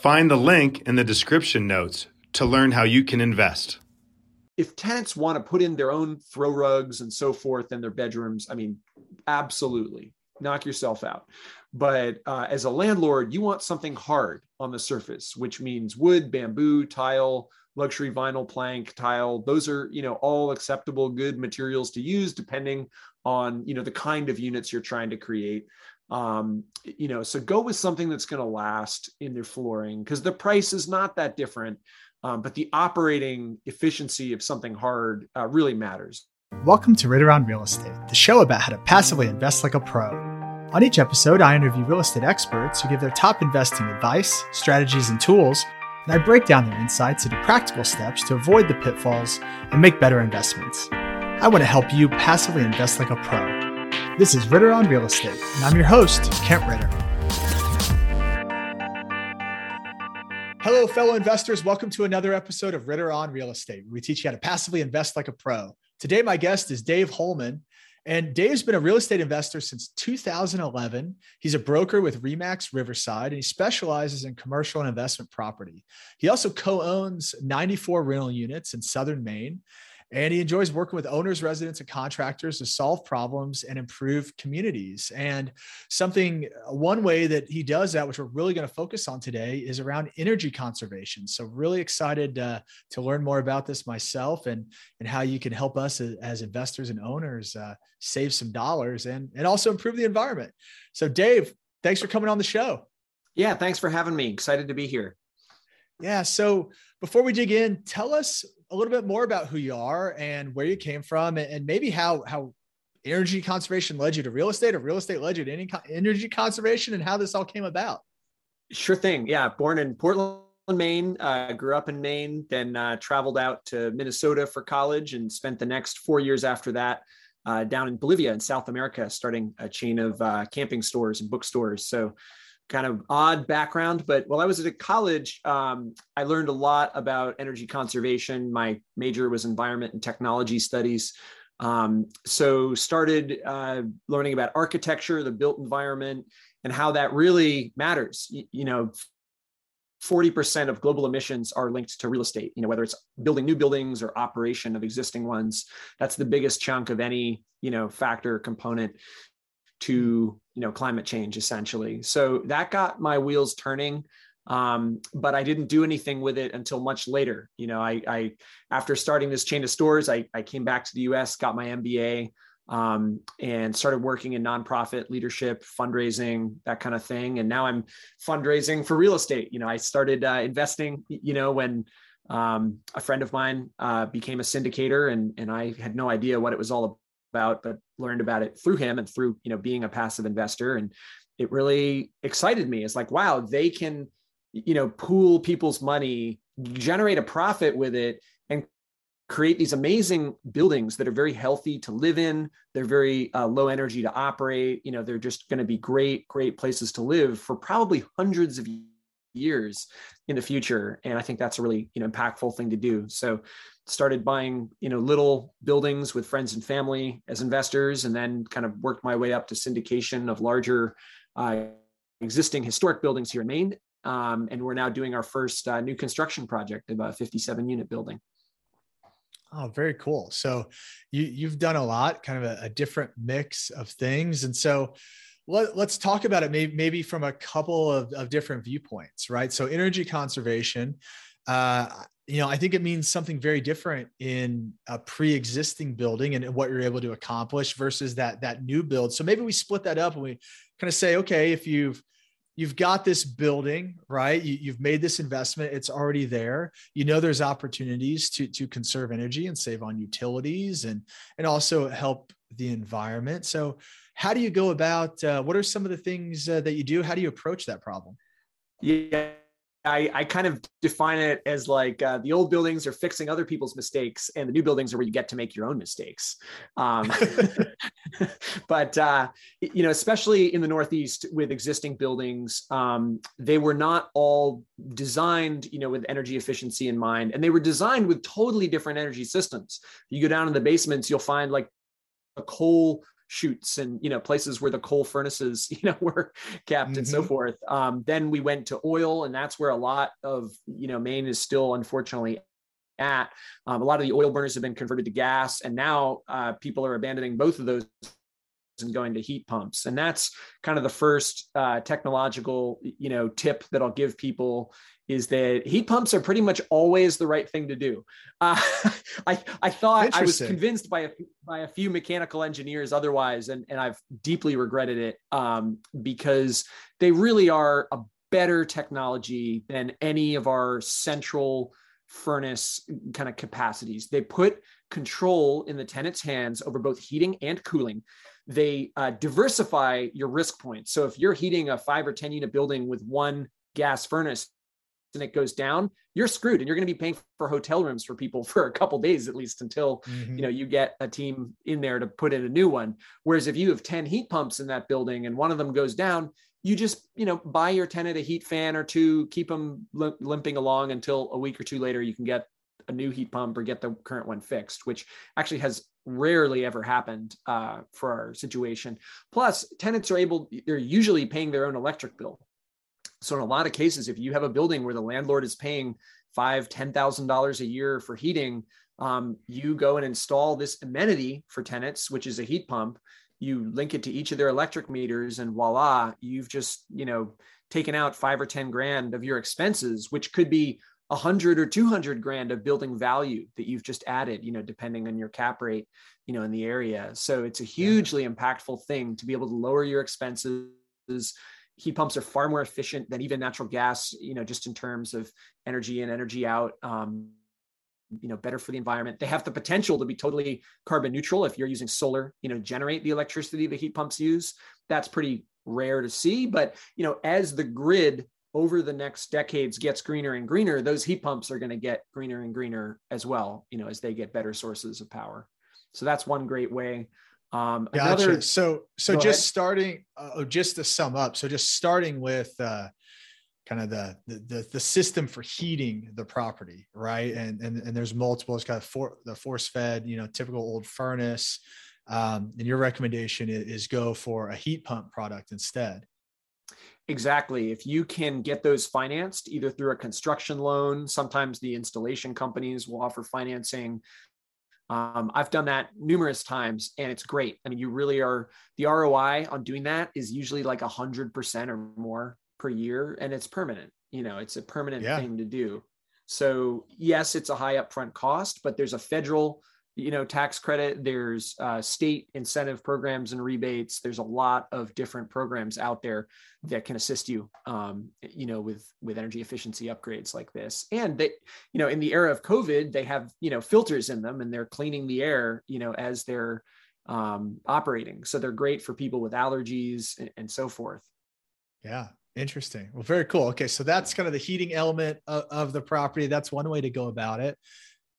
Find the link in the description notes to learn how you can invest. If tenants want to put in their own throw rugs and so forth in their bedrooms, I mean, absolutely knock yourself out. But uh, as a landlord, you want something hard on the surface, which means wood, bamboo, tile, luxury vinyl plank, tile. Those are, you know, all acceptable, good materials to use depending on, you know, the kind of units you're trying to create um, you know so go with something that's going to last in their flooring because the price is not that different um, but the operating efficiency of something hard uh, really matters. Welcome to Ritter on Real Estate the show about how to passively invest like a pro. On each episode i interview real estate experts who give their top investing advice strategies and tools and i break down their insights into practical steps to avoid the pitfalls and make better investments. I want to help you passively invest like a pro this is Ritter on Real Estate, and I'm your host, Kent Ritter. Hello, fellow investors. Welcome to another episode of Ritter on Real Estate. We teach you how to passively invest like a pro. Today, my guest is Dave Holman. And Dave's been a real estate investor since 2011. He's a broker with RE/MAX Riverside, and he specializes in commercial and investment property. He also co owns 94 rental units in Southern Maine and he enjoys working with owners, residents, and contractors to solve problems and improve communities. And something, one way that he does that, which we're really going to focus on today, is around energy conservation. So, really excited uh, to learn more about this myself and and how you can help us as, as investors and owners uh, save some dollars and and also improve the environment. So, Dave, thanks for coming on the show. Yeah, thanks for having me. Excited to be here. Yeah. So before we dig in, tell us a little bit more about who you are and where you came from, and maybe how how energy conservation led you to real estate, or real estate led you to energy conservation, and how this all came about. Sure thing. Yeah, born in Portland. Maine, uh, grew up in Maine, then uh, traveled out to Minnesota for college and spent the next four years after that uh, down in Bolivia in South America, starting a chain of uh, camping stores and bookstores. So kind of odd background, but while I was at college, um, I learned a lot about energy conservation. My major was environment and technology studies. Um, so started uh, learning about architecture, the built environment, and how that really matters. You, you know, 40% of global emissions are linked to real estate, you know, whether it's building new buildings or operation of existing ones. That's the biggest chunk of any, you know, factor component to you know climate change essentially. So that got my wheels turning um, but i didn't do anything with it until much later. You know i, I after starting this chain of stores I, I came back to the us got my mba um, and started working in nonprofit leadership fundraising that kind of thing. And now i'm fundraising for real estate. You know i started uh, investing you know when um, a friend of mine uh, became a syndicator and, and i had no idea what it was all about, but learned about it through him and through, you know, being a passive investor. And it really excited me. It's like, wow, they can, you know, pool people's money, generate a profit with it, and create these amazing buildings that are very healthy to live in. They're very uh, low energy to operate. You know, they're just going to be great, great places to live for probably hundreds of years in the future. And I think that's a really, you know, impactful thing to do. So started buying you know little buildings with friends and family as investors and then kind of worked my way up to syndication of larger uh, existing historic buildings here in maine um, and we're now doing our first uh, new construction project of a 57 unit building oh very cool so you you've done a lot kind of a, a different mix of things and so let, us talk about it maybe, maybe from a couple of, of different viewpoints, right? So energy conservation, uh, you know, I think it means something very different in a pre-existing building and what you're able to accomplish versus that that new build. So maybe we split that up and we kind of say, okay, if you've you've got this building, right? You, have made this investment; it's already there. You know, there's opportunities to to conserve energy and save on utilities and and also help the environment. So, how do you go about? Uh, what are some of the things uh, that you do? How do you approach that problem? Yeah, I, I kind of define it as like uh, the old buildings are fixing other people's mistakes, and the new buildings are where you get to make your own mistakes. Um, but uh, you know, especially in the Northeast with existing buildings, um, they were not all designed, you know, with energy efficiency in mind, and they were designed with totally different energy systems. You go down in the basements, you'll find like a coal chutes and you know places where the coal furnaces you know were kept mm-hmm. and so mm-hmm. forth um, then we went to oil and that's where a lot of you know maine is still unfortunately at um, a lot of the oil burners have been converted to gas and now uh, people are abandoning both of those and going to heat pumps and that's kind of the first uh, technological you know tip that i'll give people is that heat pumps are pretty much always the right thing to do. Uh, I I thought I was convinced by a by a few mechanical engineers otherwise, and and I've deeply regretted it um, because they really are a better technology than any of our central furnace kind of capacities. They put control in the tenant's hands over both heating and cooling. They uh, diversify your risk points. So if you're heating a five or 10 unit building with one gas furnace, and it goes down, you're screwed and you're going to be paying for hotel rooms for people for a couple days at least until mm-hmm. you know you get a team in there to put in a new one. Whereas if you have 10 heat pumps in that building and one of them goes down, you just you know buy your tenant a heat fan or two, keep them limping along until a week or two later you can get a new heat pump or get the current one fixed, which actually has rarely ever happened uh, for our situation. Plus, tenants are able, they're usually paying their own electric bill. So in a lot of cases, if you have a building where the landlord is paying five, ten thousand dollars a year for heating, um, you go and install this amenity for tenants, which is a heat pump. You link it to each of their electric meters, and voila, you've just you know taken out five or ten grand of your expenses, which could be a hundred or two hundred grand of building value that you've just added. You know, depending on your cap rate, you know, in the area. So it's a hugely yeah. impactful thing to be able to lower your expenses heat pumps are far more efficient than even natural gas, you know, just in terms of energy in, energy out. Um, you know, better for the environment. They have the potential to be totally carbon neutral if you're using solar, you know, generate the electricity the heat pumps use. That's pretty rare to see. But, you know, as the grid over the next decades gets greener and greener, those heat pumps are going to get greener and greener as well, you know, as they get better sources of power. So that's one great way. Um, gotcha. Another, so, so just ahead. starting, uh, oh, just to sum up, so just starting with uh, kind of the, the the system for heating the property, right? And and and there's multiple. It's got for, the force fed, you know, typical old furnace. Um, and your recommendation is, is go for a heat pump product instead. Exactly. If you can get those financed either through a construction loan, sometimes the installation companies will offer financing um, I've done that numerous times and it's great. I mean, you really are the ROI on doing that is usually like a hundred percent or more per year and it's permanent. You know, it's a permanent yeah. thing to do. So yes, it's a high upfront cost, but there's a federal you know tax credit there's uh, state incentive programs and rebates. There's a lot of different programs out there that can assist you um, you know with with energy efficiency upgrades like this. And they you know in the era of covid they have you know filters in them and they're cleaning the air you know as they're um, operating. So they're great for people with allergies and, and so forth. Yeah interesting. Well very cool. Okay so that's kind of the heating element of, of the property. That's one way to go about it.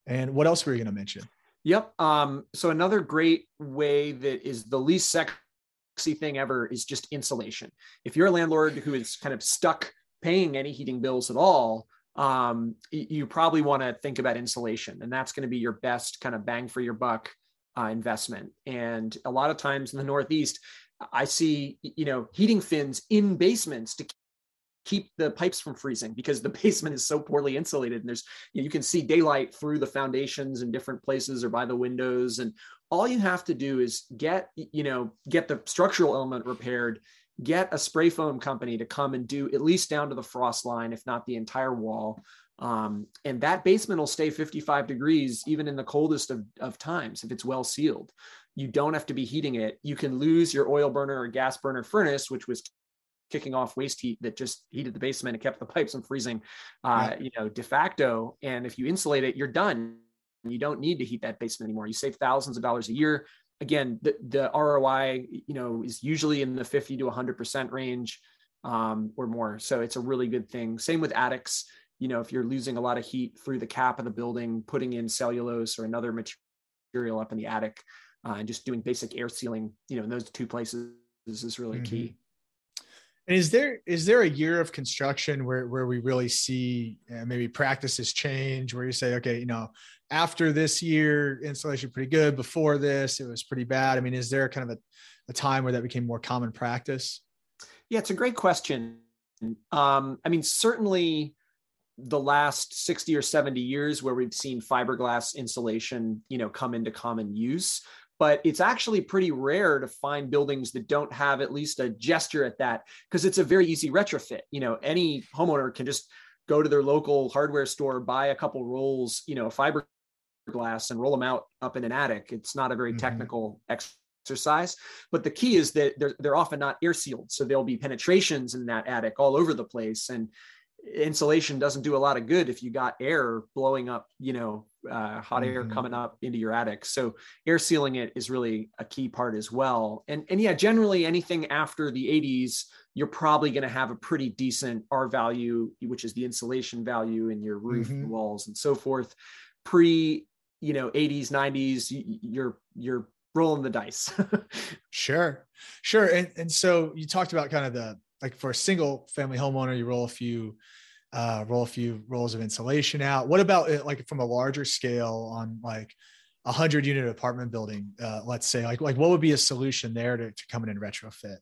And what else were you going to mention Yep. Um, so another great way that is the least sexy thing ever is just insulation. If you're a landlord who is kind of stuck paying any heating bills at all, um, you probably want to think about insulation, and that's going to be your best kind of bang for your buck uh, investment. And a lot of times in the Northeast, I see you know heating fins in basements to keep the pipes from freezing because the basement is so poorly insulated and there's you, know, you can see daylight through the foundations in different places or by the windows. And all you have to do is get you know get the structural element repaired get a spray foam company to come and do at least down to the frost line if not the entire wall. Um, and that basement will stay 55 degrees even in the coldest of, of times if it's well sealed. You don't have to be heating it. You can lose your oil burner or gas burner furnace which was kicking off waste heat that just heated the basement and kept the pipes from freezing uh, you know de facto and if you insulate it you're done you don't need to heat that basement anymore. You save thousands of dollars a year. Again, the, the ROI, you know, is usually in the 50 to 100% range um, or more. So it's a really good thing. Same with attics. You know, if you're losing a lot of heat through the cap of the building, putting in cellulose or another material up in the attic uh, and just doing basic air sealing, you know, in those two places is really mm-hmm. key. And is there is there a year of construction where where we really see uh, maybe practices change, where you say, okay, you know, after this year, installation pretty good. Before this, it was pretty bad. I mean, is there kind of a, a time where that became more common practice? Yeah, it's a great question. Um, I mean, certainly the last 60 or 70 years where we've seen fiberglass insulation, you know, come into common use but it's actually pretty rare to find buildings that don't have at least a gesture at that because it's a very easy retrofit. You know, any homeowner can just go to their local hardware store, buy a couple rolls, you know, fiberglass and roll them out up in an attic. It's not a very mm-hmm. technical exercise, but the key is that they're, they're often not air sealed. So there'll be penetrations in that attic all over the place. And insulation doesn't do a lot of good if you got air blowing up, you know, uh, hot air mm-hmm. coming up into your attic. So air sealing it is really a key part as well. And and yeah, generally anything after the 80s, you're probably going to have a pretty decent R value, which is the insulation value in your roof mm-hmm. walls and so forth. Pre, you know, 80s, 90s, you're you're rolling the dice. sure, sure. And and so you talked about kind of the like for a single family homeowner, you roll a few uh, roll a few rolls of insulation out. What about it, like from a larger scale on like a hundred unit apartment building? Uh, let's say, like like what would be a solution there to, to come in and retrofit?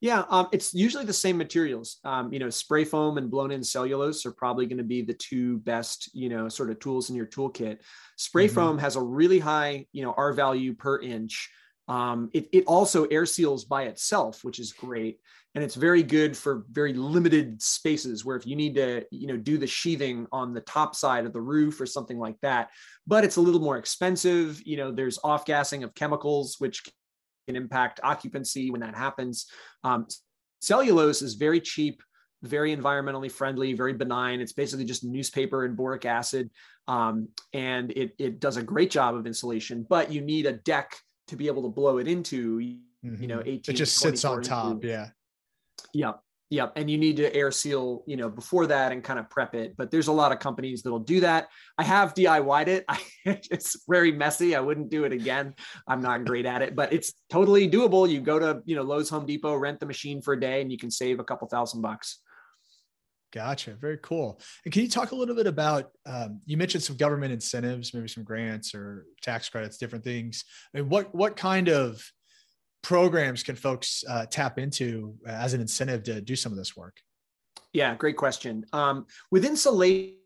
Yeah, um, it's usually the same materials. Um, you know, spray foam and blown in cellulose are probably going to be the two best, you know, sort of tools in your toolkit. Spray mm-hmm. foam has a really high, you know, R value per inch. Um, it, it also air seals by itself, which is great. And it's very good for very limited spaces where if you need to you know do the sheathing on the top side of the roof or something like that. But it's a little more expensive. You know there's off gassing of chemicals which can impact occupancy when that happens. Um, cellulose is very cheap very environmentally friendly very benign. It's basically just newspaper and boric acid. Um, and it, it does a great job of insulation but you need a deck to be able to blow it into you know mm-hmm. 18 it just sits on top yeah Yep. Yep. And you need to air seal, you know, before that and kind of prep it. But there's a lot of companies that'll do that. I have DIY'd it. I, it's very messy. I wouldn't do it again. I'm not great at it, but it's totally doable. You go to, you know, Lowe's Home Depot, rent the machine for a day and you can save a couple thousand bucks. Gotcha. Very cool. And can you talk a little bit about, um, you mentioned some government incentives, maybe some grants or tax credits, different things. I mean, what, what kind of programs can folks uh, tap into as an incentive to do some of this work? Yeah, great question. Um, with insulation,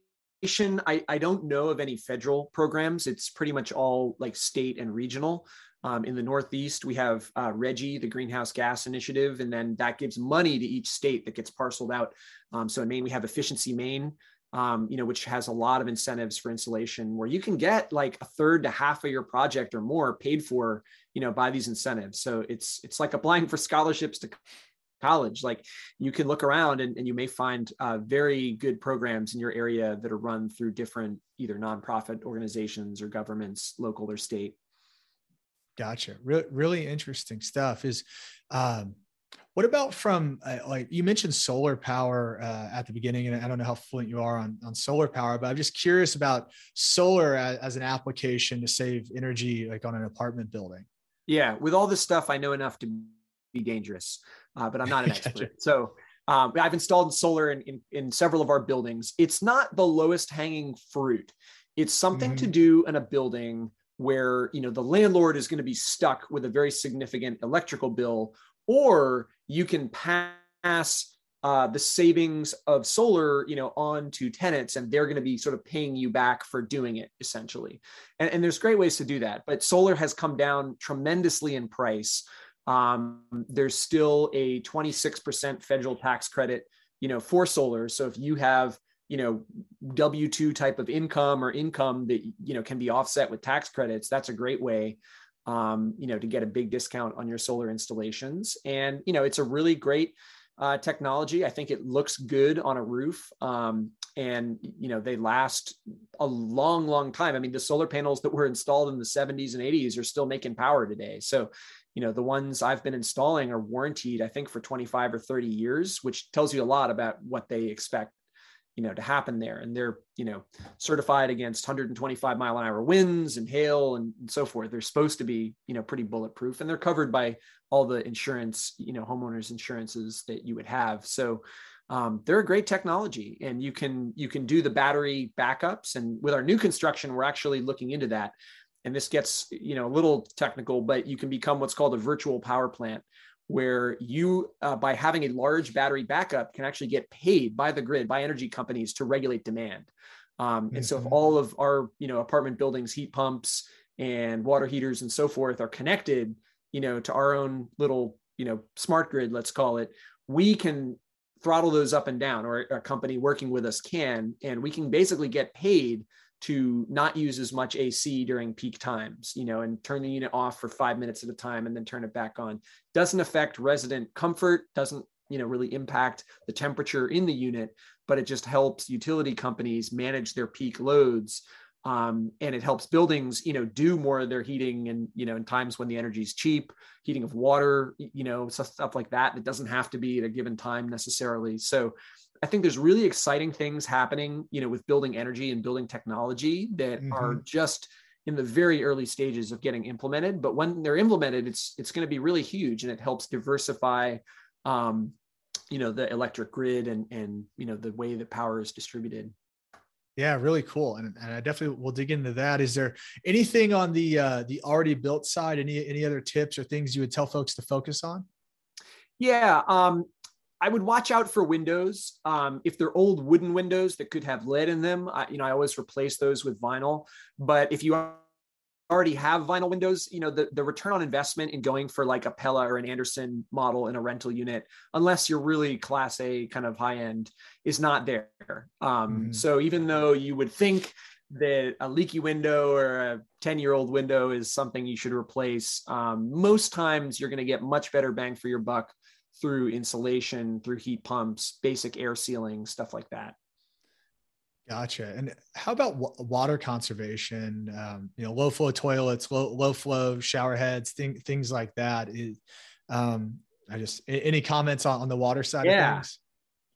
I, I don't know of any federal programs. It's pretty much all like state and regional. Um, in the Northeast, we have uh, RGGI, the Greenhouse Gas Initiative, and then that gives money to each state that gets parceled out. Um, so in Maine, we have Efficiency Maine, um, you know, which has a lot of incentives for insulation, where you can get like a third to half of your project or more paid for, you know, by these incentives. So it's it's like applying for scholarships to college. Like you can look around and, and you may find uh, very good programs in your area that are run through different either nonprofit organizations or governments, local or state. Gotcha. Re- really interesting stuff. Is um, what about from uh, like you mentioned solar power uh, at the beginning, and I don't know how fluent you are on, on solar power, but I'm just curious about solar as, as an application to save energy, like on an apartment building. Yeah, with all this stuff, I know enough to be dangerous, uh, but I'm not an expert. So um, I've installed solar in, in, in several of our buildings. It's not the lowest hanging fruit. It's something mm-hmm. to do in a building where you know the landlord is going to be stuck with a very significant electrical bill or you can pass uh, the savings of solar, you know, on to tenants, and they're going to be sort of paying you back for doing it, essentially. And, and there's great ways to do that, but solar has come down tremendously in price. Um, there's still a 26% federal tax credit, you know, for solar. So if you have you know w2 type of income or income that you know can be offset with tax credits that's a great way um, you know to get a big discount on your solar installations and you know it's a really great uh, technology. I think it looks good on a roof. Um, and you know they last a long long time i mean the solar panels that were installed in the 70s and 80s are still making power today so you know the ones i've been installing are warranted i think for 25 or 30 years which tells you a lot about what they expect you know to happen there. And they're you know certified against 125 mile an hour winds and hail and, and, so forth. They're supposed to be you know pretty bulletproof and they're covered by all the insurance you know homeowners insurances that you would have. So um, they're a great technology and you can you can do the battery backups. And with our new construction we're actually looking into that. And this gets you know a little technical but you can become what's called a virtual power plant where you, uh, by having a large battery backup, can actually get paid by the grid, by energy companies to regulate demand. Um, and mm-hmm. so, if mm-hmm. all of our, you know, apartment buildings, heat pumps and water heaters and so forth are connected, you know, to our own little, you know, smart grid, let's call it, we can throttle those up and down, or a company working with us can, and we can basically get paid to not use as much AC during peak times, you know, and turn the unit off for five minutes at a time and then turn it back on. Doesn't affect resident comfort, doesn't, you know, really impact the temperature in the unit, but it just helps utility companies manage their peak loads. Um, and it helps buildings, you know, do more of their heating and, you know, in times when the energy is cheap, heating of water, you know, stuff like that. It doesn't have to be at a given time necessarily. So I think there's really exciting things happening, you know, with building energy and building technology that mm-hmm. are just in the very early stages of getting implemented. But when they're implemented, it's it's going to be really huge, and it helps diversify, um, you know, the electric grid and and you know the way that power is distributed. Yeah, really cool, and, and I definitely will dig into that. Is there anything on the uh, the already built side? Any any other tips or things you would tell folks to focus on? Yeah, um, I would watch out for windows. Um, if they're old wooden windows that could have lead in them, I, you know, I always replace those with vinyl. But if you already have vinyl windows, you know, the, the return on investment in going for like a Pella or an Andersen model in a rental unit, unless you're really class A kind of high end, is not there. Um, mm-hmm. So even though you would think that a leaky window or a 10 year old window is something you should replace, um, most times you're going to get much better bang for your buck through insulation, through heat pumps, basic air sealing, stuff like that. Gotcha. And how about w- water conservation? Um, you know, low flow toilets, low low flow shower heads, thing, things like that. Is, um, I just any comments on, on the water side yeah. of things?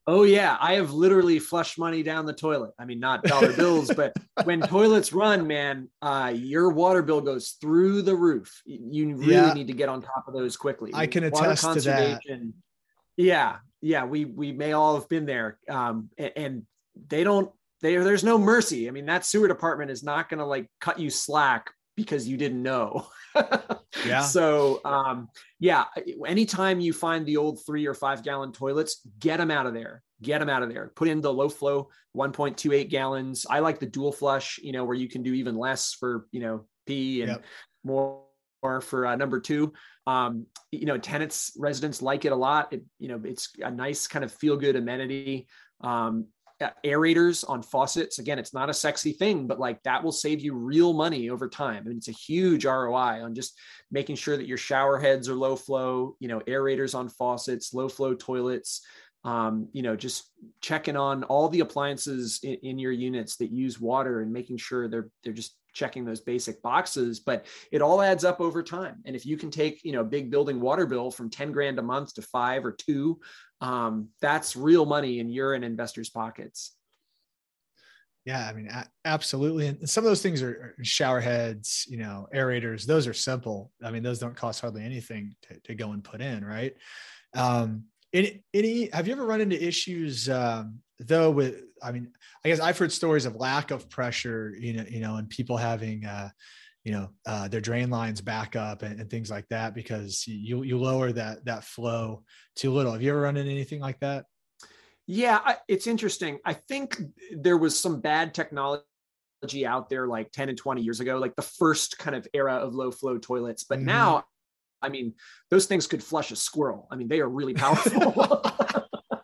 Oh yeah, I have literally flushed money down the toilet. I mean, not dollar bills, but when toilets run, man, uh, your water bill goes through the roof. You really yeah. need to get on top of those quickly. I can water attest to that. Yeah, yeah, we we may all have been there, um, and, and they don't. They, there's no mercy. I mean, that sewer department is not going to like cut you slack because you didn't know. yeah. So, um, yeah, anytime you find the old three or five gallon toilets, get them out of there. Get them out of there. Put in the low flow 1.28 gallons. I like the dual flush, you know, where you can do even less for, you know, pee and yep. more for uh, number two. Um, you know, tenants, residents like it a lot. It, you know, it's a nice kind of feel good amenity. Um, aerators on faucets. Again, it's not a sexy thing, but like that will save you real money over time. I mean, it's a huge ROI on just making sure that your shower heads are low flow, you know, aerators on faucets, low flow toilets, um, you know, just checking on all the appliances in, in, your units that use water and making sure they're they're just checking those basic boxes. But it all adds up over time. And if you can take, you know, a big building water bill from 10 grand a month to five or two, um, that's real money and you're in investors' pockets. Yeah, I mean, absolutely. And some of those things are shower heads, you know, aerators. Those are simple. I mean, those don't cost hardly anything to, to go and put in, right? Um, any, any have you ever run into issues um, though with i mean i guess i've heard stories of lack of pressure you know you know and people having uh you know uh, their drain lines back up and, and, things like that because you you lower that that flow too little have you ever run into anything like that Yeah, I, it's interesting. I think there was some bad technology out there like 10 and 20 years ago, like the first kind of era of low flow toilets. But mm-hmm. now, I mean, those things could flush a squirrel. I mean, they are really powerful.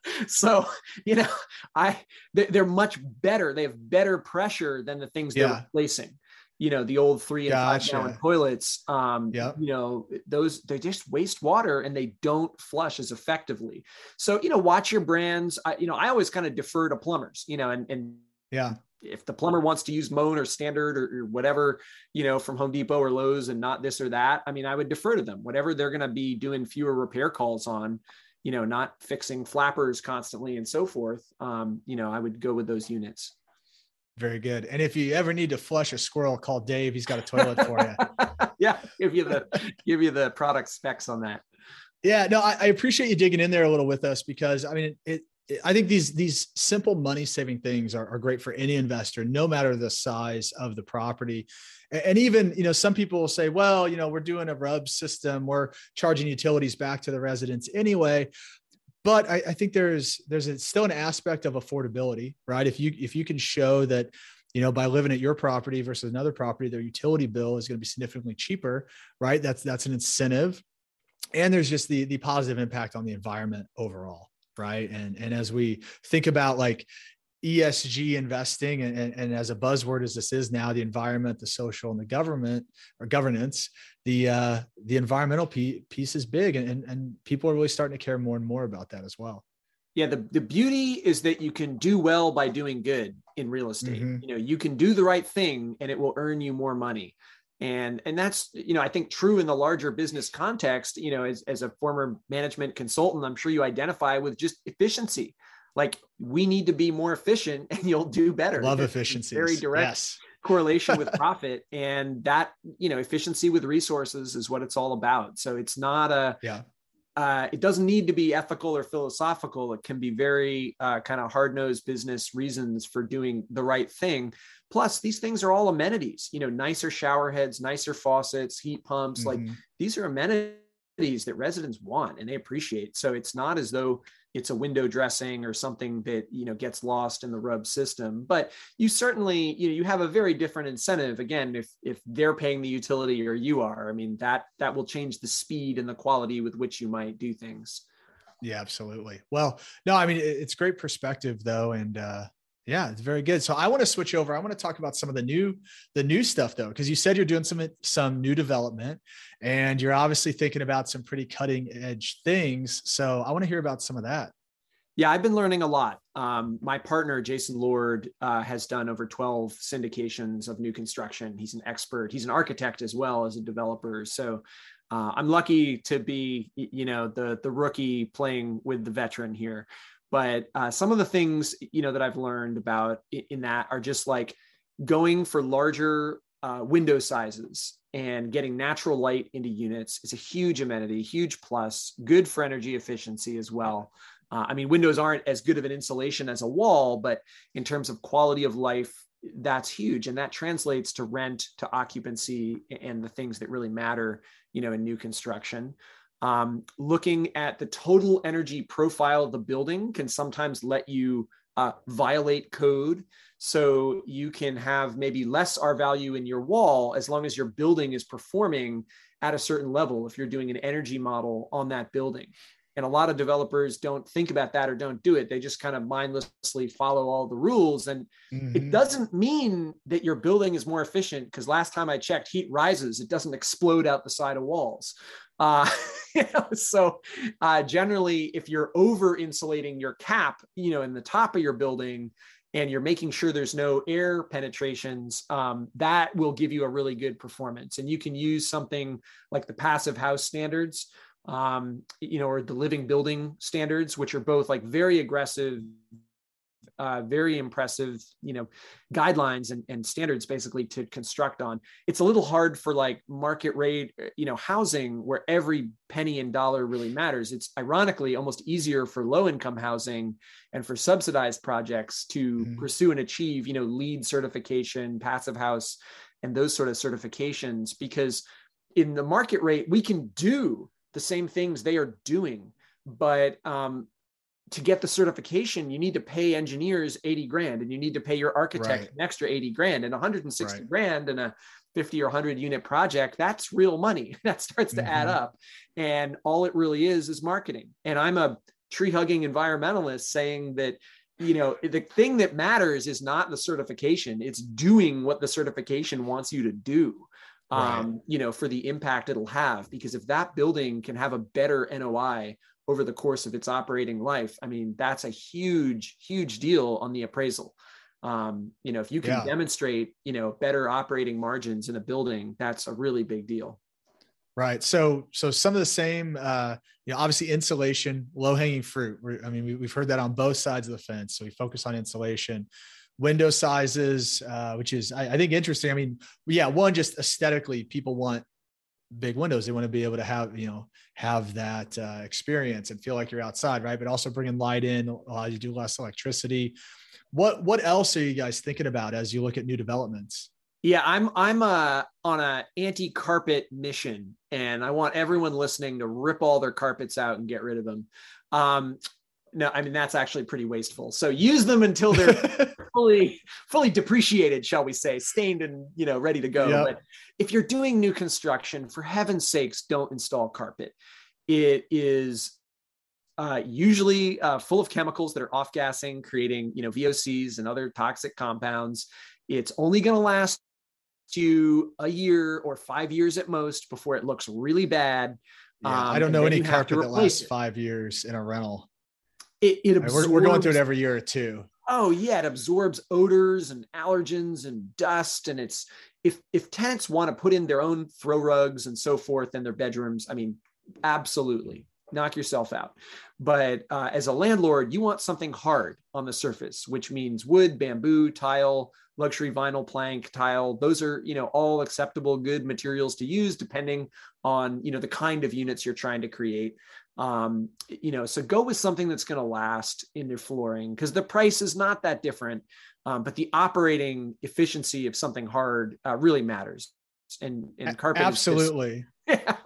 so, you know, I they're much better. They have better pressure than the things yeah. they're replacing you know the old three and gotcha. five gallon toilets um yep. you know those they just waste water and they don't flush as effectively. So you know watch your brands. I, you know i always kind of defer to plumbers you know and and yeah. if the plumber wants to use Moen or standard or, or, whatever you know from home depot or lowes and not this or that i mean i would defer to them. Whatever they're going to be doing fewer repair calls on you know not fixing flappers constantly and so forth um, you know i would go with those units very good. And if you ever need to flush a squirrel, call Dave. He's got a toilet for you. yeah, give you the give you the product specs on that. Yeah, no, I, I, appreciate you digging in there a little with us because I mean, it, it, I think these these simple money saving things are, are great for any investor, no matter the size of the property. And, and even you know, some people will say, well, you know, we're doing a RUB system, we're charging utilities back to the residents anyway but I, I, think there's there's a, still an aspect of affordability, right? If you if you can show that you know by living at your property versus another property, their utility bill is going to be significantly cheaper, right? That's that's an incentive, and there's just the the positive impact on the environment overall, right? And and as we think about like ESG investing and, and, and, as a buzzword as this is now, the environment, the social, and the government or governance, the uh, the environmental piece is big, and, and people are really starting to care more and more about that as well. Yeah, the, the beauty is that you can do well by doing good in real estate. Mm-hmm. You know, you can do the right thing and it will earn you more money. And and that's, you know, I think true in the larger business context, you know, as, as a former management consultant, I'm sure you identify with just efficiency like we need to be more efficient and you'll do better. Love efficiency. Very direct yes. correlation with profit. And that, you know, efficiency with resources is what it's all about. So it's not a, yeah. Uh, it doesn't need to be ethical or philosophical. It can be very uh, kind of hard nosed business reasons for doing the right thing. Plus, these things are all amenities. You know, nicer shower heads, nicer faucets, heat pumps. Mm-hmm. Like these are amenities that residents want and they appreciate. So it's not as though it's a window dressing or something that you know gets lost in the RUB system. But you certainly you know you have a very different incentive again if if they're paying the utility or you are. I mean that that will change the speed and the quality with which you might do things. Yeah absolutely. Well no i mean it's great perspective though and uh yeah, it's very good. So I want to switch over. I want to talk about some of the new the new stuff though, because you said you're doing some some new development, and you're obviously thinking about some pretty cutting edge things. So I want to hear about some of that. Yeah, I've been learning a lot. Um, my partner Jason Lord uh, has done over 12 syndications of new construction. He's an expert. He's an architect as well as a developer. So uh, I'm lucky to be, you know, the the rookie playing with the veteran here. But uh, some of the things you know that I've learned about in that are just like going for larger uh, window sizes and getting natural light into units is a huge amenity, huge plus, good for energy efficiency as well. Uh, I mean, windows aren't as good of an insulation as a wall, but in terms of quality of life, that's huge, and that translates to rent, to occupancy, and the things that really matter, you know, in new construction. Um, looking at the total energy profile of the building can sometimes let you uh, violate code. So you can have maybe less R value in your wall as long as your building is performing at a certain level if you're doing an energy model on that building. And a lot of developers don't think about that or don't do it. They just kind of mindlessly follow all the rules. And mm-hmm. it doesn't mean that your building is more efficient because last time I checked, heat rises, it doesn't explode out the side of walls. Uh, so uh, generally, if you're over insulating your cap, you know, in the top of your building, and you're making sure there's no air penetrations, um, that will give you a really good performance. And you can use something like the passive house standards, um, you know, or the living building standards, which are both like very aggressive uh, very impressive, you know, guidelines and, and standards basically to construct on. It's a little hard for like market rate, uh, you know, housing where every penny and dollar really matters. It's ironically almost easier for low income housing and for subsidized projects to mm-hmm. pursue and achieve, you know, LEED certification, passive house, and those sort of certifications because in the market rate we can do the same things they are doing but um, to get the certification, you need to pay engineers 80 grand and you need to pay your architect Right. an extra 80 grand and 160 Right. grand in a 50 or 100 unit project. That's real money. That starts to add Mhm. up. And all it really is is marketing. And I'm a tree hugging environmentalist saying that you know the thing that matters is not the certification it's doing what the certification wants you to do um, you know for the impact it'll have because if that building can have a better noi over the course of its operating life i mean that's a huge huge deal on the appraisal um, you know if you can Yeah. demonstrate you know better operating margins in a building that's a really big deal Right. So, so some of the same, uh, you know, obviously insulation, low hanging fruit. We're, I mean, we, we've heard that on both sides of the fence. So we focus on insulation, window sizes, uh, which is, I, I think interesting. I mean, yeah, one, just aesthetically, people want big windows. They want to be able to have, you know, have that uh, experience and feel like you're outside. Right. But also bringing light in allows you to do less electricity. What, what else are you guys thinking about as you look at new developments? Yeah, I'm I'm uh, on a anti-carpet mission, and I want everyone listening to rip all their carpets out and get rid of them. Um, no, I mean that's actually pretty wasteful. So use them until they're fully fully depreciated, shall we say, stained and you know ready to go. Yep. But if you're doing new construction, for heaven's sakes, don't install carpet. It is uh, usually uh, full of chemicals that are off-gassing, creating you know VOCs and other toxic compounds. It's only going to last you a year or five years at most before it looks really bad. Yeah, Um, I don't know any you have to carpet that lasts it. five years in a rental. It, it Right, We're, we're going through it every year or two. Oh yeah, it absorbs odors and allergens and dust, and it's if if tenants want to put in their own throw rugs and so forth in their bedrooms, I mean, absolutely knock yourself out. But uh, as a landlord, you want something hard on the surface, which means wood, bamboo, tile, luxury vinyl plank, tile. Those are you know all acceptable, good materials to use depending on you know the kind of units you're trying to create um you know so go with something that's going to last in your flooring because the price is not that different um, but the operating efficiency of something hard uh, really matters and and carpet is Absolutely. yeah.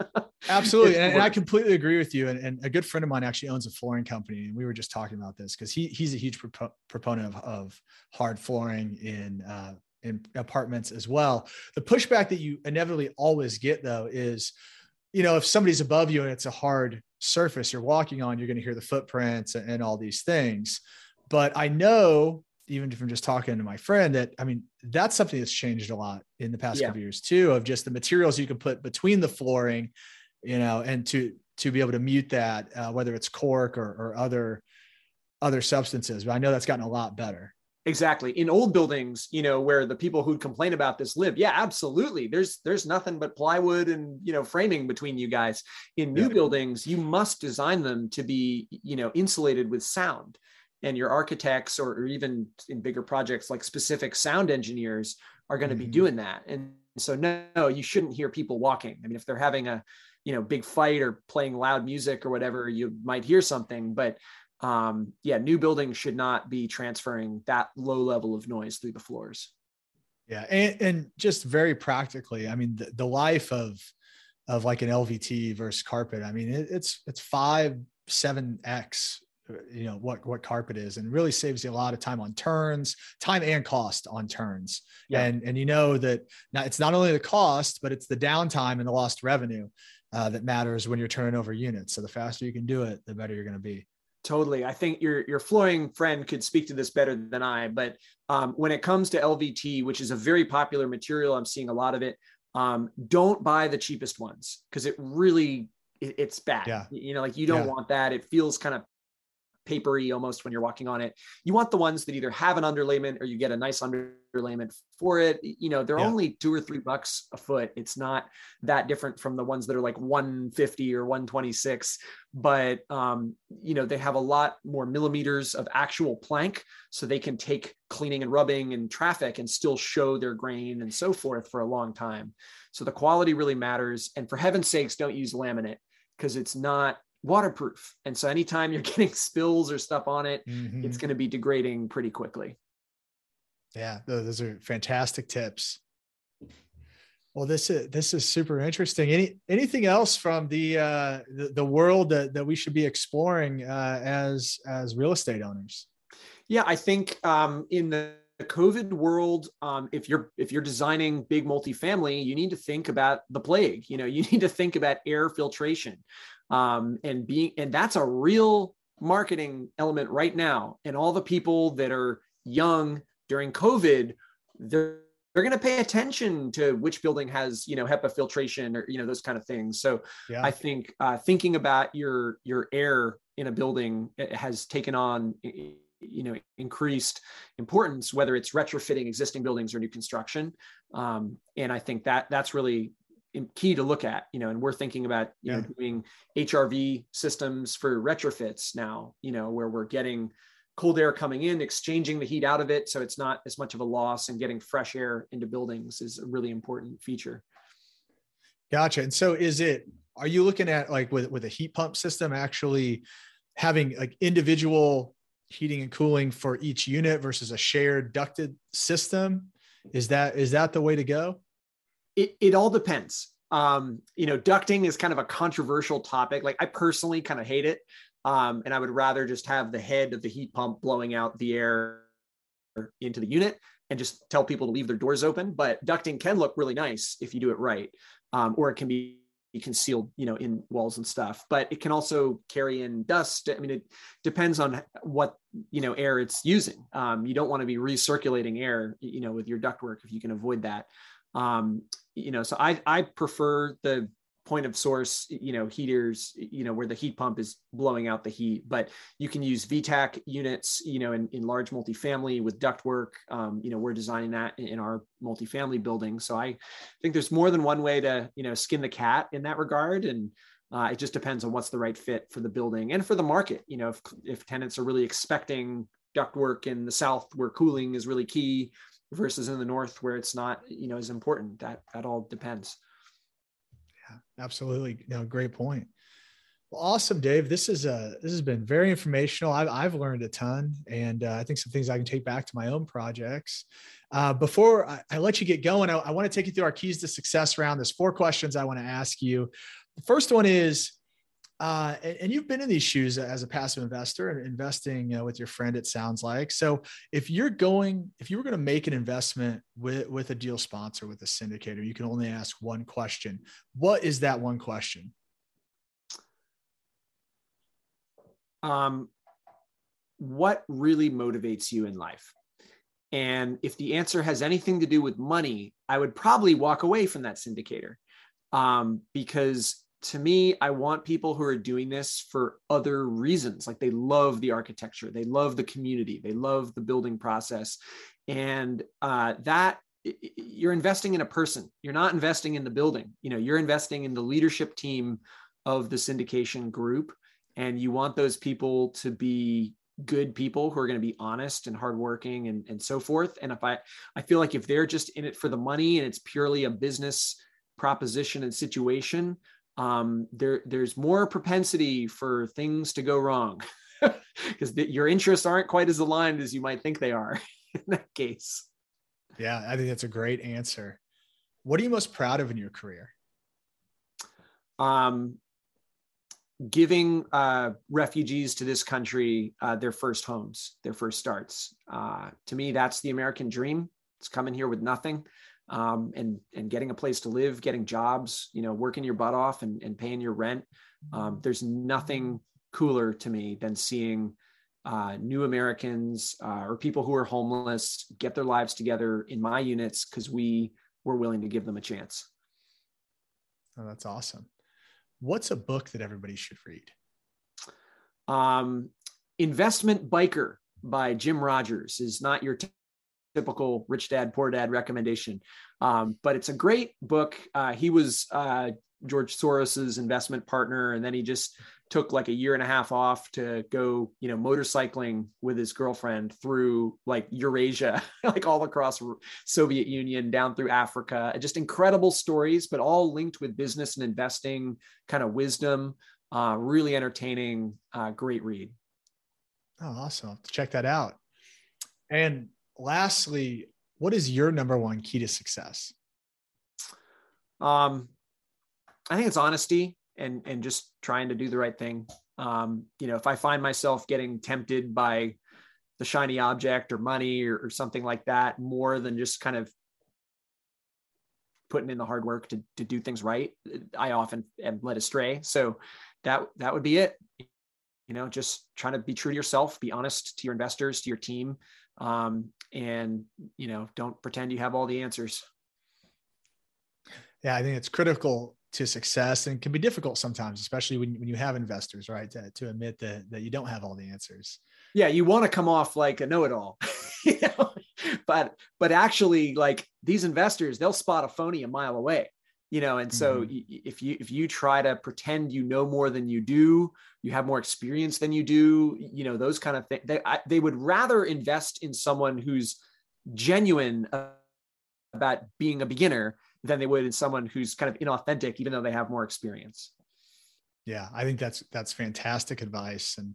Absolutely. And, and I completely agree with you. And, and a good friend of mine actually owns a flooring company. And we were just talking about this because he, he's a huge propo- proponent of, of hard flooring in, uh, in apartments as well. The pushback that you inevitably always get though is, you know, if somebody's above you and it's a hard surface you're walking on, you're going to hear the footprints and, and all these things. But I know, even from just talking to my friend, that I mean, that's something that's changed a lot in the past Yeah. couple of years too, of just the materials you can put between the flooring, you know, and to to be able to mute that, uh, whether it's cork or, or other other substances. But I know that's gotten a lot better. Exactly. In old buildings you know where the people who'd complain about this live yeah absolutely. There's there's nothing but plywood and you know framing between you guys. In new Yeah. buildings you must design them to be you know insulated with sound. And your architects or, or even in bigger projects like specific sound engineers are going to Mhm. be doing that. And so no, no you shouldn't hear people walking. I mean if they're having a you know big fight or playing loud music or whatever you might hear something. But um yeah new buildings should not be transferring that low level of noise through the floors Yeah, and, and just very practically, I mean, the, the life of of like an LVT versus carpet. I mean, it, it's it's five seven x, you know what what carpet is, and really saves you a lot of time on turns, time and cost on turns. Yeah. And and you know that now it's not only the cost, but it's the downtime and the lost revenue uh, that matters when you're turning over units. So the faster you can do it, the better you're going to be. Totally i think your your flooring friend could speak to this better than i but um, when it comes to lvt which is a very popular material i'm seeing a lot of it um, don't buy the cheapest ones because it really it, it's bad Yeah. you know like you don't Yeah. want that it feels kind of papery almost when you're walking on it. You want the ones that either have an underlayment or you get a nice underlayment for it. You know they're Yeah. only two or three bucks a foot. It's not that different from the ones that are like 150 or 126 but um, you know they have a lot more millimeters of actual plank so they can take cleaning and rubbing and traffic and still show their grain and so forth for a long time. So the quality really matters and for heaven's sakes don't use laminate because it's not waterproof and so anytime you're getting spills or stuff on it Mhm. it's going to be degrading pretty quickly Yeah, those are fantastic tips. Well, this is this is super interesting. Any anything else from the uh, the, the world that, that we should be exploring uh, as as real estate owners? Yeah, I think um, in the COVID world, um, if you're if you're designing big multifamily, you need to think about the plague. You know, you need to think about air filtration, um, and being and that's a real marketing element right now. And all the people that are young during COVID, they're they're going to pay attention to which building has you know HEPA filtration or you know those kind of things. So yeah. I think uh, thinking about your your air in a building has taken on you know increased importance whether it's retrofitting existing buildings or new construction um, and i think that that's really key to look at you know and we're thinking about you yeah. know doing hrv systems for retrofits now you know where we're getting cold air coming in, exchanging the heat out of it so it's not as much of a loss and getting fresh air into buildings is a really important feature. Gotcha. And so is it are you looking at like with with a heat pump system actually having like individual heating and cooling for each unit versus a shared ducted system? Is that is that the way to go? It it all depends. Um, you know, ducting is kind of a controversial topic. Like I personally kind of hate it um, and I would rather just have the head of the heat pump blowing out the air into the unit and just tell people to leave their doors open. But ducting can look really nice if you do it right, um, or it can be concealed, you know, in walls and stuff. But it can also carry in dust. I mean, it depends on what you know air it's using. Um, you don't want to be recirculating air, you know, with your ductwork if you can avoid that. Um, you know, so I I prefer the point of source, you know, heaters, you know, where the heat pump is blowing out the heat. But you can use VTAC units, you know, in, in large multifamily with ductwork. Um, you know, we're designing that in our multifamily building. So I think there's more than one way to, you know, skin the cat in that regard. And uh, it just depends on what's the right fit for the building and for the market. You know, if, if tenants are really expecting ductwork in the South where cooling is really key versus in the North where it's not, you know, as important, that, that all depends. Absolutely. No, great point. Well, awesome, Dave. This is uh this has been very informational. I've I've learned a ton, and uh, I think some things I can take back to my own projects. Uh, before I, I, let you get going, I, I want to take you through our keys to success round. There's four questions I want to ask you. The first one is uh, and, and, you've been in these shoes as a passive investor and investing uh, with your friend, it sounds like. So if you're going, if you were going to make an investment with, with a deal sponsor, with a syndicator, you can only ask one question. What is that one question? Um, what really motivates you in life? And if the answer has anything to do with money, I would probably walk away from that syndicator um, because to me, I want people who are doing this for other reasons. Like they love the architecture, they love the community, they love the building process. And uh, that you're investing in a person, you're not investing in the building. You know, you're investing in the leadership team of the syndication group. And you want those people to be good people who are going to be honest and hardworking and, and so forth. And if I, I feel like if they're just in it for the money and it's purely a business proposition and situation, um, there there's more propensity for things to go wrong because your interests aren't quite as aligned as you might think they are in that case. Yeah, I think that's a great answer. What are you most proud of in your career? Um, giving uh, refugees to this country uh, their first homes, their first starts. Uh, to me, that's the American dream. It's coming here with nothing um, and and getting a place to live, getting jobs, you know, working your butt off and, and paying your rent. Um, there's nothing cooler to me than seeing uh, new Americans uh, or people who are homeless get their lives together in my units because we were willing to give them a chance. Oh, that's awesome. What's a book that everybody should read? Um, Investment Biker by Jim Rogers is not your typical rich dad poor dad recommendation. Um, but it's a great book. Uh, he was uh, george soros's investment partner and then he just took like a year and a half off to go you know motorcycling with his girlfriend through like eurasia like all across soviet union down through africa. Just incredible stories but all linked with business and investing kind of wisdom. Uh, really entertaining uh, great read. Oh awesome. Check that out. And lastly, what is your number one key to success? Um, I think it's honesty and and just trying to do the right thing. Um, you know, if I find myself getting tempted by the shiny object or money or, or something like that, more than just kind of putting in the hard work to, to do things right, I often am led astray. So that that would be it. You know, just trying to be true to yourself, be honest to your investors, to your team, um, and you know, don't pretend you have all the answers. Yeah, I think it's critical to success and can be difficult sometimes, especially when, when you have investors, right? To, to admit that, that you don't have all the answers. Yeah, you want to come off like a know-it-all, you know? but but actually, like these investors, they'll spot a phony a mile away, you know. And so mm-hmm. if you if you try to pretend you know more than you do, you have more experience than you do, you know, those kind of things. They I, they would rather invest in someone who's genuine about being a beginner than they would in someone who's kind of inauthentic, even though they have more experience. Yeah, I think that's that's fantastic advice, and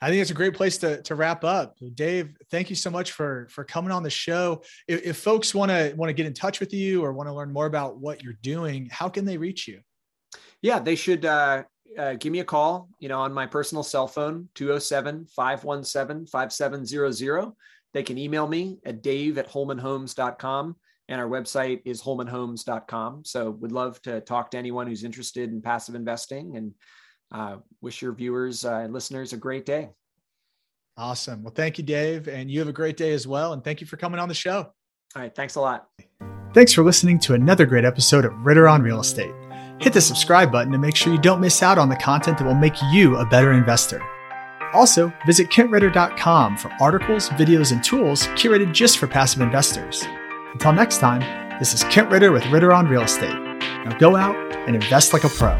I think it's a great place to to wrap up. Dave, thank you so much for for coming on the show. If, if folks want to want to get in touch with you or want to learn more about what you're doing, how can they reach you? Yeah, they should uh, uh, give me a call. You know, on my personal cell phone 207-517-5700. They can email me at dave at holmanhomes.com and our website is holmanhomes.com. So would love to talk to anyone who's interested in passive investing and uh, wish your viewers uh, and listeners a great day. Awesome. Well, thank you, Dave. And you have a great day as well. And thank you for coming on the show. All right. Thanks a lot. Thanks for listening to another great episode of Ritter on Real Estate. Hit the subscribe button to make sure you don't miss out on the content that will make you a better investor. Also, visit kentritter.com for articles, videos, and tools curated just for passive investors. Until next time, this is Kent Ritter with Ritter on Real Estate. Now go out and invest like a pro.